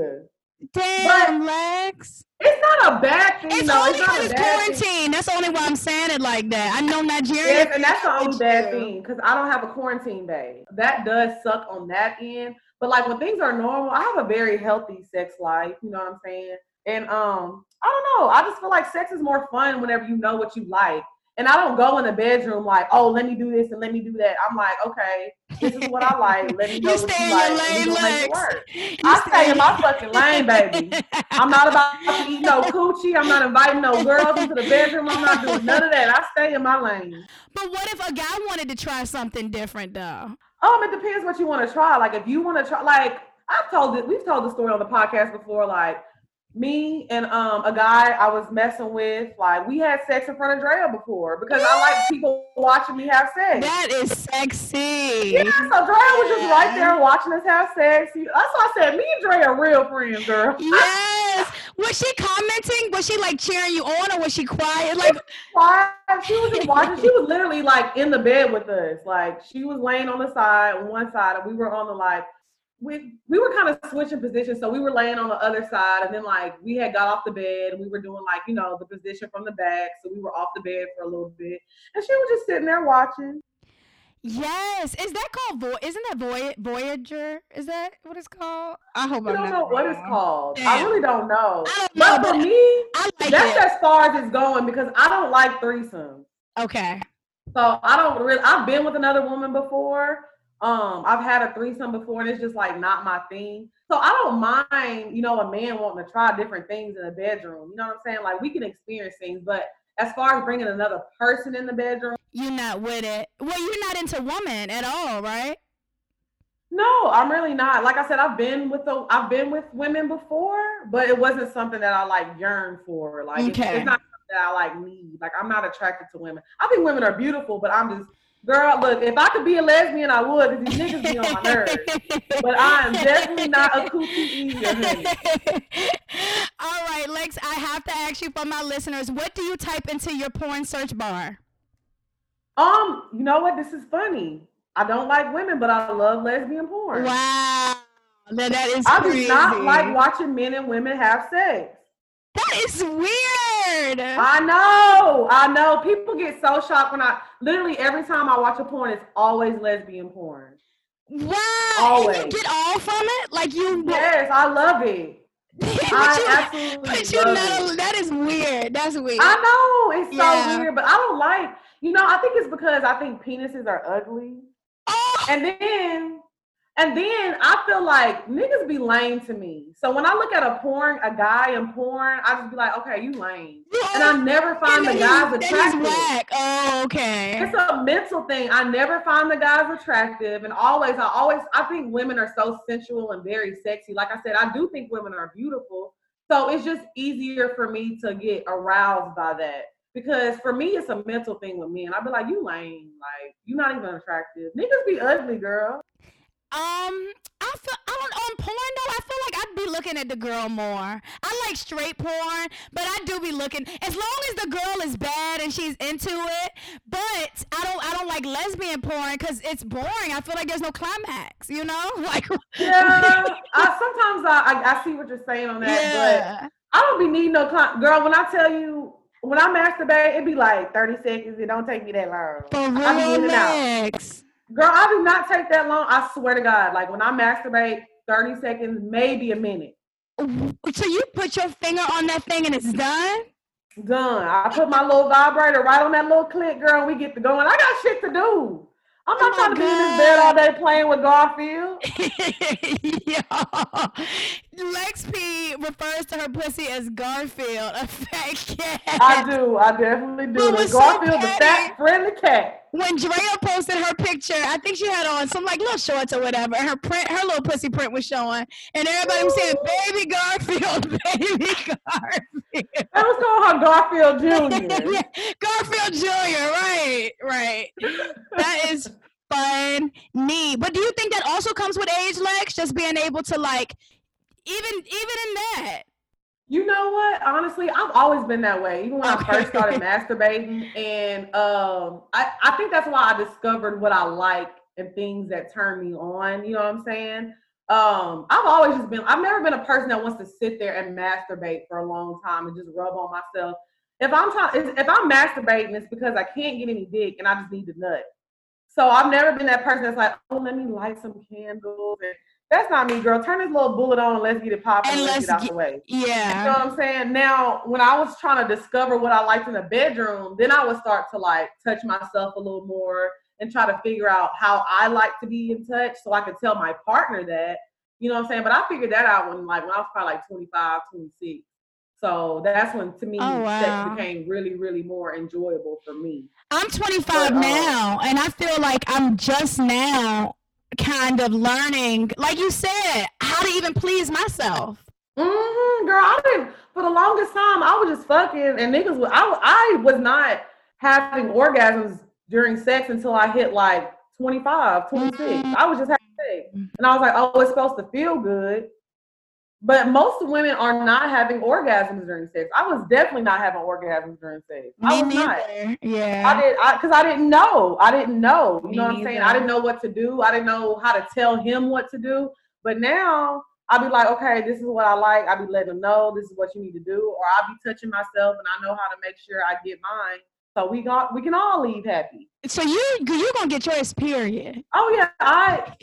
Damn, but Lex. It's not a bad thing. It's though. only because it's, quarantine. Thing. That's the only why I'm saying it like that. I know Nigeria. Yes, and that's the only bad thing because I don't have a quarantine day. That does suck on that end. But like when things are normal, I have a very healthy sex life. You know what I'm saying? And um, I don't know. I just feel like sex is more fun whenever you know what you like. And I don't go in the bedroom like, oh, let me do this and let me do that. I'm like, okay, this is what I like. Let me (laughs) know you what you like. Lane, make it work. I stay in my fucking lane, baby. I'm not about to eat no (laughs) coochie. I'm not inviting no girls into the bedroom. I'm not doing none of that. I stay in my lane. But what if a guy wanted to try something different though? Um, it depends what you want to try. Like if you want to try, like I've told it, we've told the story on the podcast before. Like me and um a guy I was messing with, like we had sex in front of Drea before because I like people watching me have sex. That is sexy. Yeah, so Drea was just right there watching us have sex. That's why I said me and Drea are real friends, girl. (laughs) Yes. was she commenting? Was she like cheering you on, or was she quiet? Like quiet. She was just watching. She was literally like in the bed with us. Like she was laying on the side, on one side, and we were on the like we we were kind of switching positions. So we were laying on the other side, and then like we had got off the bed, and we were doing like you know the position from the back. So we were off the bed for a little bit, and she was just sitting there watching. Yes, is that called Voy? Isn't that Voy- Voyager? Is that what it's called? I hope I don't know what it's called. I really don't know. I don't But know, for but me, I like that's it. as far as it's going because I don't like threesomes. Okay. So I don't really. I've been with another woman before. Um, I've had a threesome before, and it's just like not my thing. So I don't mind, you know, a man wanting to try different things in the bedroom. You know what I'm saying? Like we can experience things, but as far as bringing another person in the bedroom, You're not with it. Well, you're not into women at all, right? no, I'm really not. Like I said, I've been with the, I've been with women before, but it wasn't something that I like yearn for. Like it's, it's not something that I like need. Like I'm not attracted to women. I think women are beautiful, but I'm just girl. Look, if I could be a lesbian, I would. These niggas be on my nerves. (laughs) But I am definitely not a coochie eater. All right, Lex, I have to ask you for my listeners, what do you type into your porn search bar? Um, you know what? This is funny. I don't like women, but I love lesbian porn. Wow. That, that is I crazy. do not like watching men and women have sex. That is weird. I know, I know. People get so shocked when I literally every time I watch a porn, it's always lesbian porn. wow. Always. And you get all from it? Like you Yes, I love it. (laughs) but I you, absolutely but you not, it. that is weird. That's weird. I know it's Yeah. so weird, but I don't like. You know, I think it's because I think penises are ugly. oh, And then, and then I feel like niggas be lame to me. So when I look at a porn, a guy in porn, I just be like, okay, you lame. And I never find the guys is- that is attractive. whack. Oh, okay. It's a mental thing. I never find the guys attractive, and always, I always, I think women are so sensual and very sexy. Like I said, I do think women are beautiful. So it's just easier for me to get aroused by that because for me, it's a mental thing with men. I'd be like, you lame, like you're not even attractive. Niggas be ugly, girl. Um, I feel I don't on porn though. I feel like I'd be looking at the girl more. I like straight porn, but I do be looking as long as the girl is bad and she's into it. But I don't I don't like lesbian porn because it's boring. I feel like there's no climax. You know, (laughs) like Yeah, I, sometimes I, I I see what you're saying on that, yeah. but I don't be needing no con- girl. When I tell you, when I masturbate, it'd be like 30 seconds. It don't take me that long. For I be real, in and out. Lex. Girl, I do not take that long. I swear to God. Like when I masturbate, 30 seconds, maybe a minute. So you put your finger on that thing and it's done. Done. I put my little vibrator right on that little click, girl, and we get to going. I got shit to do. I'm not Oh trying to be in this bed all day playing with Garfield. (laughs) Yo, Lex P refers to her pussy as Garfield, (laughs) a fat cat. I do. I definitely do. The so Garfield, the fat, friendly cat. When Drea posted her picture, I think she had on some like little shorts or whatever, her print, her little pussy print was showing, and everybody was saying, "Baby Garfield, (laughs) baby Garfield." I was calling her Garfield Jr. Yeah, (laughs) Garfield Jr. Right, right. That is funny. But do you think that also comes with age, Lex? Just being able to like, even even in know what? Honestly, I've always been that way. Even when I first started masturbating, and um, I I think that's why I discovered what I like and things that turn me on. You know what I'm saying? Um, I've always just been. I've never been a person that wants to sit there and masturbate for a long time and just rub on myself. If I'm talking, if I'm masturbating, it's because I can't get any dick and I just need to nut. So I've never been that person that's like, oh, let me light some candles. And that's not me, girl. Turn this little bullet on and let's get it popping And let's let's get out get- the way. Yeah. You know what I'm saying? Now, when I was trying to discover what I liked in the bedroom, then I would start to like touch myself a little more and try to figure out how I like to be in touch so I could tell my partner that. You know what I'm saying? But I figured that out when like when I was probably like 25, 26. So that's when to me Oh, wow. sex became really, really more enjoyable for me. I'm 25 But, uh, now, and I feel like I'm just now kind of learning, like you said, how to even please myself. hmm girl, I didn't for the longest time. I was just fucking, and niggas. Was, I I was not having orgasms during sex until I hit like 25, 26. Mhm. I was just having sex, and I was like, oh, it's supposed to feel good. But most women are not having orgasms during sex. I was definitely not having orgasms during sex. I was not. Yeah. I did I because I didn't know. I didn't know. You Me know what I'm saying? I didn't know what to do. I didn't know how to tell him what to do. But now I'll be like, okay, this is what I like. I'll be letting him know this is what you need to do, or I'll be touching myself and I know how to make sure I get mine. So we got we can all leave happy. So you you gonna get yours period. Oh yeah, I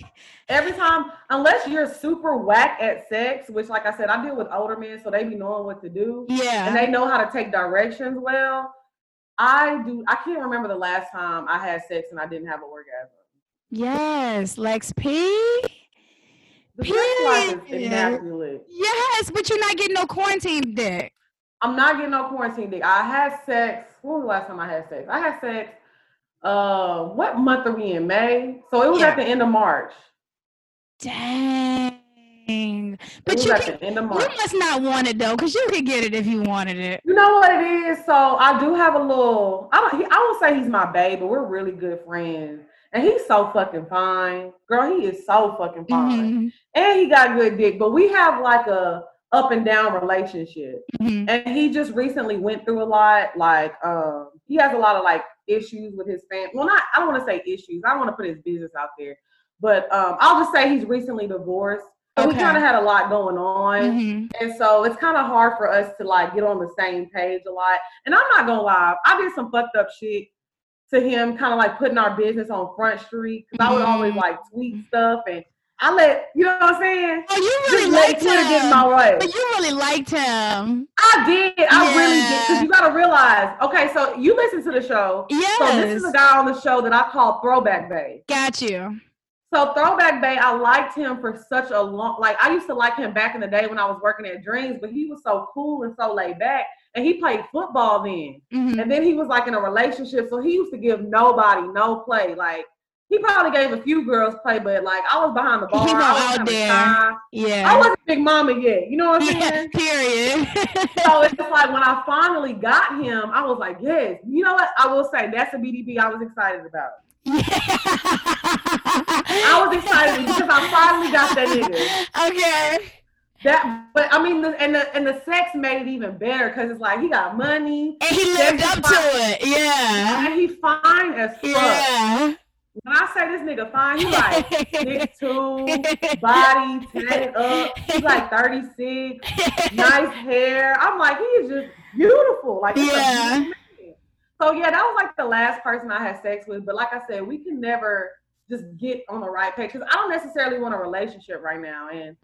every time unless you're super whack at sex, which like I said, I deal with older men, so they be knowing what to do. Yeah. And they know how to take directions well. I do I can't remember the last time I had sex and I didn't have an orgasm. Yes, Lex P. The sex life is Period. Yes, but you're not getting no quarantine dick. I'm not getting no quarantine dick. I had sex. When was the last time I had sex? I had sex. Uh, what month are we in? May. So it was Yeah. at the end of March. Dang. But you at can, the end of you must not want it though, because you could get it if you wanted it. You know what it is? So I do have a little. I don't. He, I won't say he's my babe, but we're really good friends. And he's so fucking fine, girl. He is so fucking fine, Mhm, and he got good dick. But we have like a up and down relationship. mhm. and he just recently went through a lot like um he has a lot of like issues with his family well not i don't want to say issues i don't want to put his business out there but um i'll just say he's recently divorced so Okay. we kind of had a lot going on Mhm. and so it's kind of hard for us to like get on the same page a lot and i'm not gonna lie i did some fucked up shit to him kind of like putting our business on front street because i would always Mhm. like tweet stuff and i let you know what i'm saying Oh, you just really let liked Twitter get him. my way But you really liked him. I did. I really did. Because you got to realize, okay, so you listen to the show. Yes. So this is a guy on the show that I call Throwback Bay. Got you. So Throwback Bay, I liked him for such a long. Like I used to like him back in the day when I was working at Dreams, but he was so cool and so laid back, and he played football then. Mhm. And then he was like in a relationship, so he used to give nobody no play. Like he probably gave a few girls play, but like I was behind the bar. He was out there. shy. Yeah. I wasn't big mama yet. You know what I'm yeah. saying? (laughs) Period. so it's like when I finally got him, I was like, yes. You know what? I will say that's a BDB I was excited about. Yeah. I was excited because I finally got that nigga. (laughs) Okay. That, but I mean, the, and the and the sex made it even better because it's like he got money And he lived up to it. Yeah. and he fine as fuck. Yeah. When I say this nigga fine, he like six (laughs) two, body tatted up. He's like thirty six, nice hair. I'm like, he is just beautiful. Like, Yeah. So yeah, that was like the last person I had sex with. But like I said, we can never just get on the right page because I don't necessarily want a relationship right now, and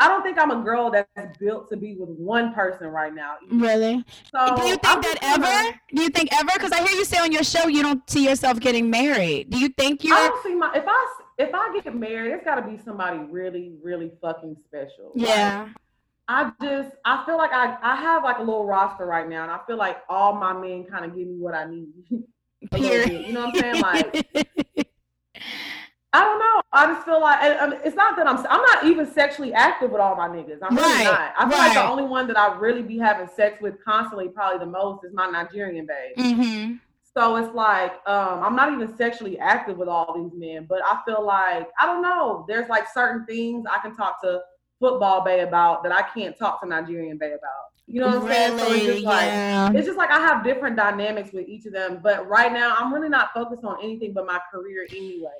I don't think I'm a girl that's built to be with one person right now. Really? So Do you I'm think that just gonna- ever? Do you think ever? Because I hear you say on your show you don't see yourself getting married. Do you think you're? don't see my if I if I get married, it's got to be somebody really really fucking special. Like, Yeah. I just I feel like I I have like a little roster right now, and I feel like all my men kind of give me what I need. (laughs) Period. You know what I'm saying? Like (laughs) I don't know. I just feel like and, um, it's not that I'm I'm not even sexually active with all my niggas. I'm really Right, not. I feel like the only one that I really be having sex with constantly, probably the most, is my Nigerian babe. mm-hmm. So it's like um, I'm not even sexually active with all these men, but I feel like I don't know. There's like certain things I can talk to football bay about that I can't talk to Nigerian bay about. You know what I'm saying? So it's just like yeah. it's just like I have different dynamics with each of them. But right now, I'm really not focused on anything but my career anyway.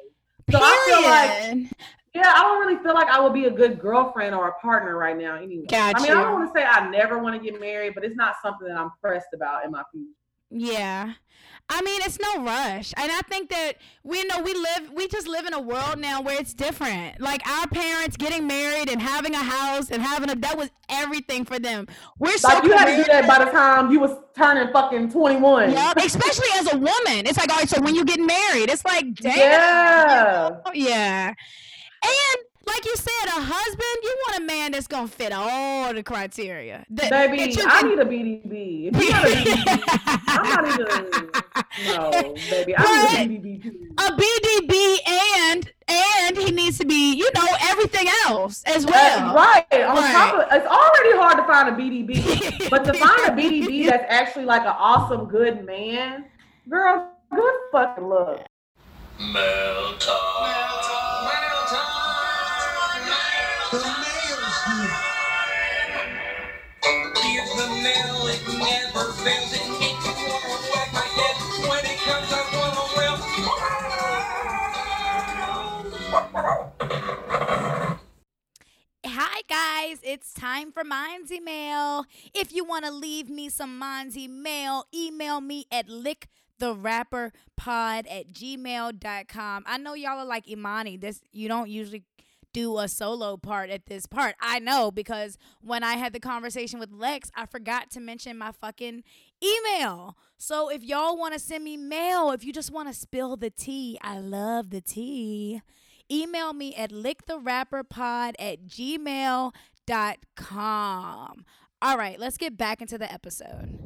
Feel like yeah, I don't really feel like I would be a good girlfriend or a partner right now anyway. Got I mean. I don't want to say I never want to get married, but it's not something that I'm pressed about in my future. Yeah. I mean, it's no rush. And I think that we know we live, we just live in a world now where it's different. Like our parents getting married and having a house and having a, that was everything for them. We're so Like you had to do that by the time you was turning fucking 21. Yup, especially as a woman. It's like, all right, so when you get married, it's like, damn. Yeah. Oh, yeah. And like you said, a husband, you want a man that's gonna fit all the criteria. That, that Baby, you I can- need a BDB. If you got a BDB, I'm not even. No, baby, I need a BDB a BDB and and he needs to be, you know, everything else as well. Uh, right. On Right. top of it's already hard to find a BDB, but to find a BDB (laughs) that's actually like an awesome, good man, girl, good fucking luck. Mail time. Never fails. Me wag my head. When it comes, I wanna wail. guys, it's time for Minds Email. If you want to leave me some Minds Email, email me at licktherapperpod at gmail.com. I know y'all are like, Imani, this you don't usually do a solo part at this part. I know because when I had the conversation with Lex, I forgot to mention my fucking email. So if y'all want to send me mail, if you just want to spill the tea, I love the tea. Email me at licktherapperpod at gmail.com. All right, let's get back into the episode.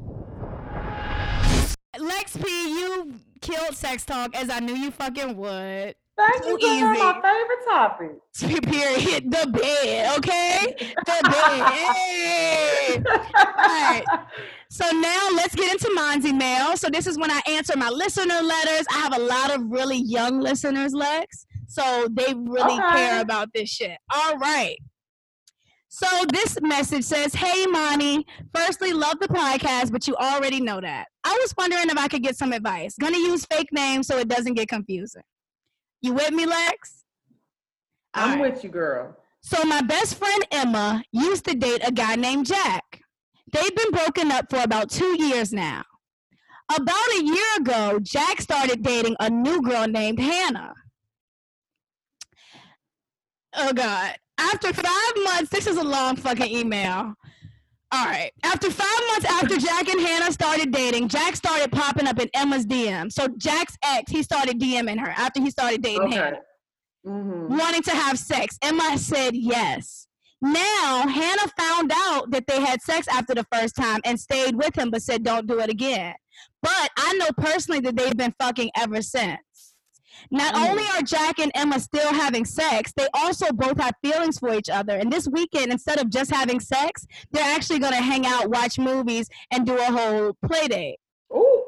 Lex P, you killed sex talk as I knew you fucking would. Thank you, girl. easy. My favorite topic. (laughs) Period. The bed, okay? The (laughs) bed. Hey. right. So now let's get into Minds email. So this is when I answer my listener letters. I have a lot of really young listeners, Lex. So they really Okay. care about this shit. All right. So this message says, Hey Monty, firstly, love the podcast, but you already know that. I was wondering if I could get some advice. Gonna use fake names so it doesn't get confusing. You with me, Lex? All I'm right. with you, girl. So my best friend Emma used to date a guy named Jack. They've been broken up for about two years now. About a year ago, Jack started dating a new girl named Hannah. Oh God. After five months, this is a long fucking email. All right. After five months after Jack and Hannah started dating, Jack started popping up in Emma's DM. So Jack's ex, he started DMing her after he started dating Okay. Hannah Mm-hmm. wanting to have sex. Emma said yes. Now, Hannah found out that they had sex after the first time and stayed with him, but said don't do it again. But I know personally that they've been fucking ever since. Not Mm. only are Jack and Emma still having sex, they also both have feelings for each other. And this weekend, instead of just having sex, they're actually going to hang out, watch movies, and do a whole play date. Ooh.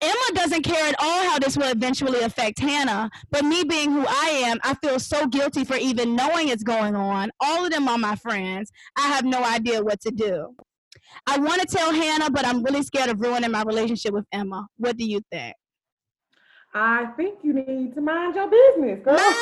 Emma doesn't care at all how this will eventually affect Hannah, but me being who I am, I feel so guilty for even knowing it's going on. All of them are my friends. I have no idea what to do. I want to tell Hannah, but I'm really scared of ruining my relationship with Emma. What do you think? I think you need to mind your business, girl. Mind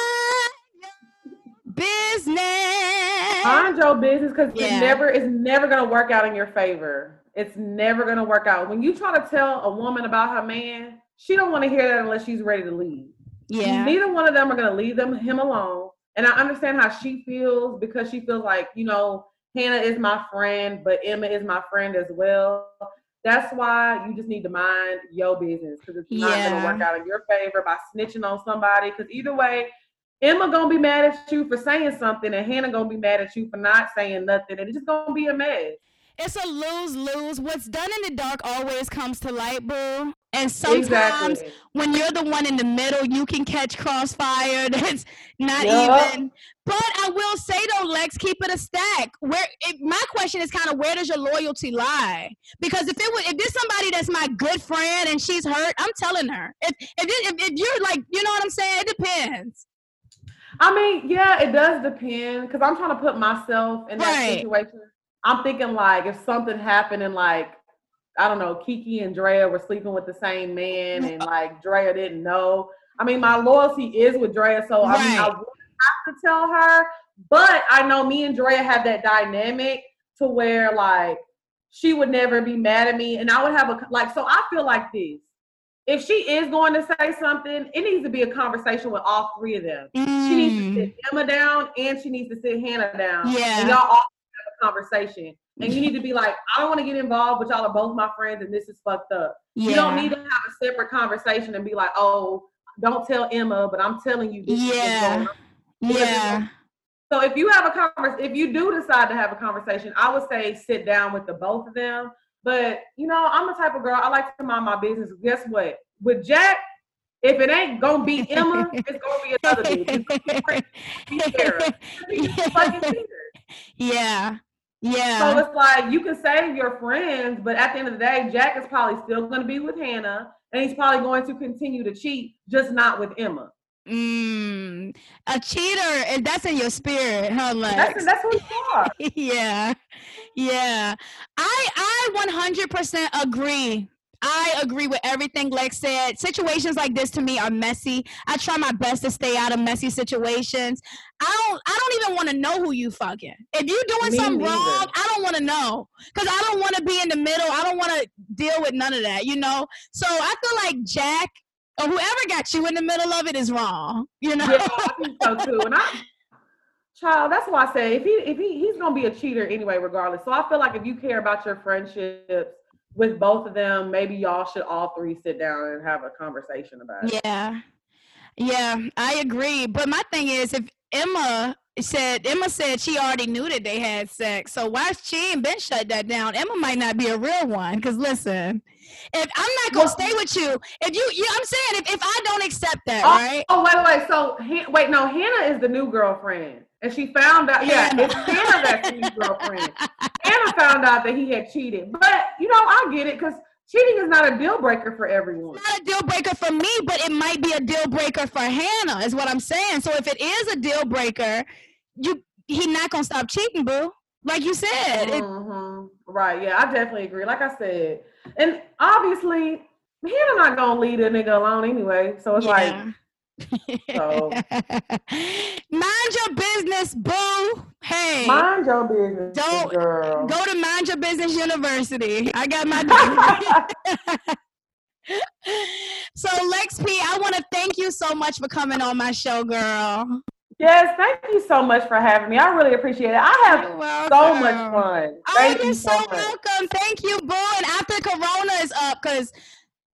Business. Mind your business because Yeah. it's never it's never gonna work out in your favor. It's never gonna work out. When you try to tell a woman about her man, she don't want to hear that unless she's ready to leave. Yeah. Neither one of them are gonna leave them him alone. And I understand how she feels because she feels like, you know, Hannah is my friend, but Emma is my friend as well. That's why you just need to mind your business because it's not Yeah. gonna work out in your favor by snitching on somebody. Because either way, Emma gonna be mad at you for saying something, and Hannah gonna be mad at you for not saying nothing, and it's just gonna be a mess. It's a lose lose. What's done in the dark always comes to light, boo. And sometimes exactly. when you're the one in the middle, you can catch crossfire. (laughs) That's not Yup. even. But I will say though, Lex, keep it a stack. Where it, my question is kind of where does your loyalty lie? Because if it was, if there's somebody that's my good friend and she's hurt, I'm telling her. If if, it, if if you're like, you know what I'm saying? It depends. I mean, yeah, it does depend because I'm trying to put myself in that Right. situation. I'm thinking like if something happened and like I don't know, Kiki and Drea were sleeping with the same man (laughs) and like Drea didn't know. I mean, my loyalty is with Drea, so I mean, I Right. would have to tell her. But I know me and Drea have that dynamic to where like she would never be mad at me, and I would have a like. So I feel like this: if she is going to say something, it needs to be a conversation with all three of them. She needs to Mm, sit Emma down and she needs to sit Hannah down. Yeah. And y'all all have a conversation. And you need to be like, I don't want to get involved, but y'all are both my friends and this is fucked up. yeah. You don't need to have a separate conversation and be like, oh, don't tell Emma, but I'm telling you this Yeah. going on. Because it's Yeah. So if you have a conversation, if you do decide to have a conversation, I would say sit down with the both of them. But you know, I'm the type of girl I like to mind my business. Guess what? With Jack, if it ain't gonna be Emma, it's gonna be another (laughs) dude. It's gonna be be Sarah. He's a fucking cheater. Yeah. So it's like you can save your friends, but at the end of the day, Jack is probably still gonna be with Hannah, and he's probably going to continue to cheat, just not with Emma. Mm, a cheater, and that's in your spirit, huh, Lex? That's that's who you are. (laughs) yeah. Yeah. I I 100% agree. I agree with everything Lex said. Situations like this to me are messy. I try my best to stay out of messy situations. I don't I don't even want to know who you fucking. If you're doing Me something neither. wrong, I don't want to know. Cause I don't want to be in the middle. I don't want to deal with none of that, you know? So I feel like Jack or whoever got you in the middle of it is wrong. You know? Yeah, I think so too. And I, child, that's why I say if he if he he's gonna be a cheater anyway, regardless. So I feel like if you care about your friendships with both of them, maybe y'all should all three sit down and have a conversation about it. Yeah. Yeah, I agree. But my thing is if Emma said Emma said she already knew that they had sex. So why she ain't been shut that down? Emma might not be a real one. Cause listen, if I'm not gonna stay with you, if you, you I'm saying if, if I don't accept that, Oh, right? oh wait, wait. So wait, no, Hannah is the new girlfriend, and she found out. Yeah, it's Hannah that's his girlfriend. Hannah found out that he had cheated, but you know I get it because cheating is not a deal breaker for everyone. not a deal breaker for me, but it might be a deal breaker for Hannah, is what I'm saying. So if it is a deal breaker, you he not gonna stop cheating, boo. Like you said. It- Mhm. Right. Yeah, I definitely agree. Like I said, and obviously Hannah not gonna leave a nigga alone anyway. So it's like, so (laughs) mind your business, boo. Hey, mind your business, Don't girl. go to Mind Your Business University. I got my (laughs) (laughs) so Lex P, I want to thank you so much for coming on my show, girl. yes, thank you so much for having me. I really appreciate it. I have so much fun. Oh, Thank you're you so so much. welcome. Thank you, boo. And after Corona is up, because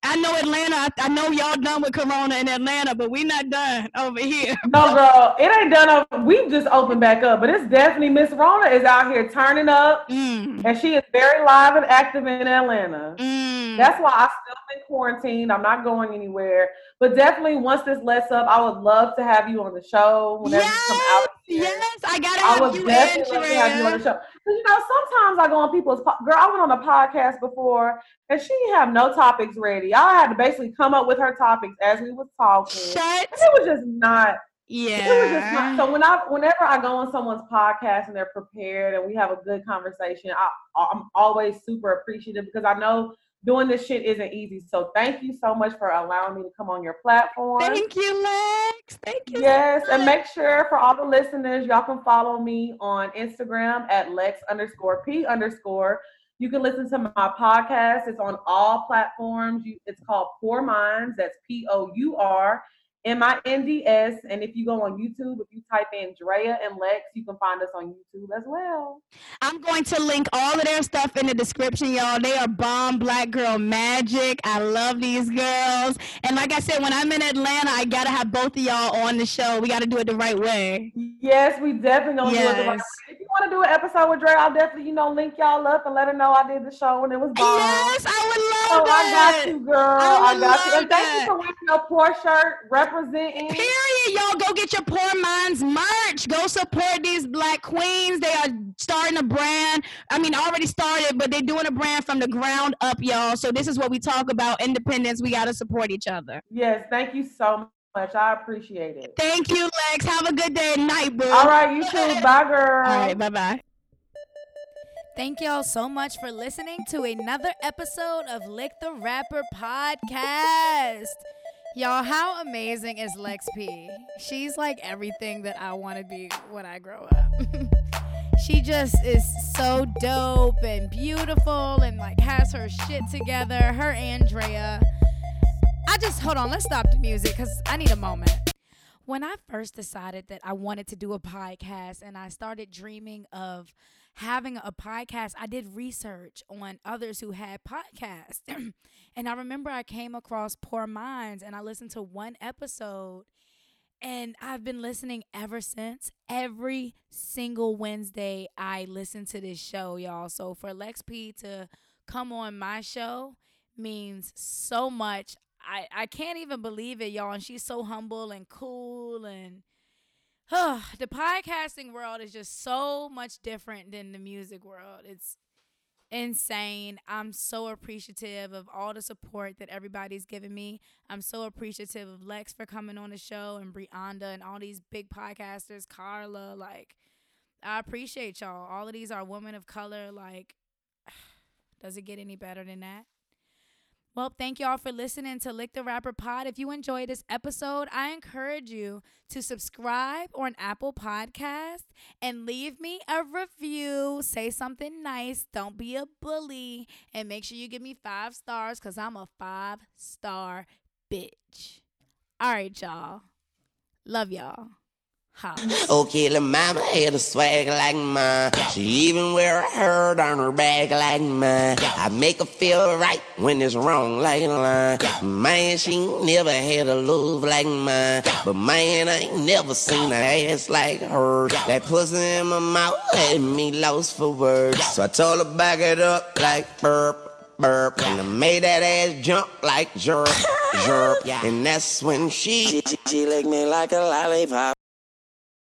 I know Atlanta, I, I know y'all done with Corona in Atlanta, but we not done over here. (laughs) No, girl, it ain't done. Up. We just opened back up, but it's definitely Miss Rona is out here turning up, Mm, and she is very live and active in Atlanta. mm. That's why I still been quarantined. I'm not going anywhere. But definitely, once this lets up, I would love to have you on the show whenever you come out. Yes, I gotta I have would you, to have you on the show. You know, sometimes I go on people's po- girl. I went on a podcast before, and she didn't have no topics ready. I had to basically come up with her topics as we was talking. Shut. And it was just not. Yeah. It was just not. So when I, whenever I go on someone's podcast and they're prepared and we have a good conversation, I, I'm always super appreciative because I know doing this shit isn't easy. So thank you so much for allowing me to come on your platform. Thank you, Lex. Thank you. Yes, and make sure for all the listeners, y'all can follow me on Instagram at Lex underscore P underscore. You can listen to my podcast. It's on all platforms. You, it's called Pour Minds. That's P O U R M I N D S. And if you go on YouTube, if you type in Drea and Lex, you can find us on YouTube as well. I'm going to link all of their stuff in the description, y'all. They are bomb black girl magic. I love these girls. And like I said, when I'm in Atlanta, I gotta have both of y'all on the show. We gotta do it the right way. Yes, we definitely gonna do it. The right Yes. way. If you want to do an episode with Dre, I'll definitely, you know, link y'all up and let her know I did the show and it was bomb. Yes, I would Oh, love I that. I got you, girl. I I, got you. And thank that. you for wearing your Pour shirt representing. Period, y'all. Go get your Pour Minds merch. Go support these black queens. They are starting a brand. I mean, already started, but they're doing a brand from the ground up, y'all. So this is what we talk about: independence. We gotta support each other. Yes, thank you so much. I appreciate it. Thank you, Lex. Have a good day and night, boo. All right, you too. (laughs) Bye, girl. All right. Bye bye. Thank y'all so much for listening to another episode of Lick the Rapper podcast. Y'all, how amazing is Lex P? She's like everything that I want to be when I grow up. (laughs) she just is so dope and beautiful and like has her shit together. Her Andrea. I just hold on, let's stop the music because I need a moment. When I first decided that I wanted to do a podcast and I started dreaming of having a podcast, I did research on others who had podcasts. (clears throat) and I remember I came across Pour Minds and I listened to one episode and I've been listening ever since. Every single Wednesday, I listen to this show, y'all. So for Lex P to come on my show means so much. I, I can't even believe it, y'all. And she's so humble and cool and (sighs) the podcasting world is just so much different than the music world. It's insane. I'm so appreciative of all the support that everybody's given me. I'm so appreciative of Lex for coming on the show and Brianda and all these big podcasters, Carla. Like, I appreciate y'all. All of these are women of color. Like, (sighs) does it get any better than that? Well, thank y'all for listening to Lick the Rapper Pod. If you enjoyed this episode, I encourage you to subscribe on Apple Podcast and leave me a review. Say something nice. Don't be a bully. And make sure you give me five stars because I'm a five star bitch. All right, y'all. Love y'all. Okay, the oh, mama had a swag like mine. She even wear a herd on her back like mine. I make her feel right when it's wrong like a line. Man, she never had a love like mine. But man, I ain't never seen an ass like her. That pussy in my mouth had me lost for words. So I told her back it up like burp, burp. And I made that ass jump like jerk, jerk. (laughs) And that's when she, she, she licked me like a lollipop.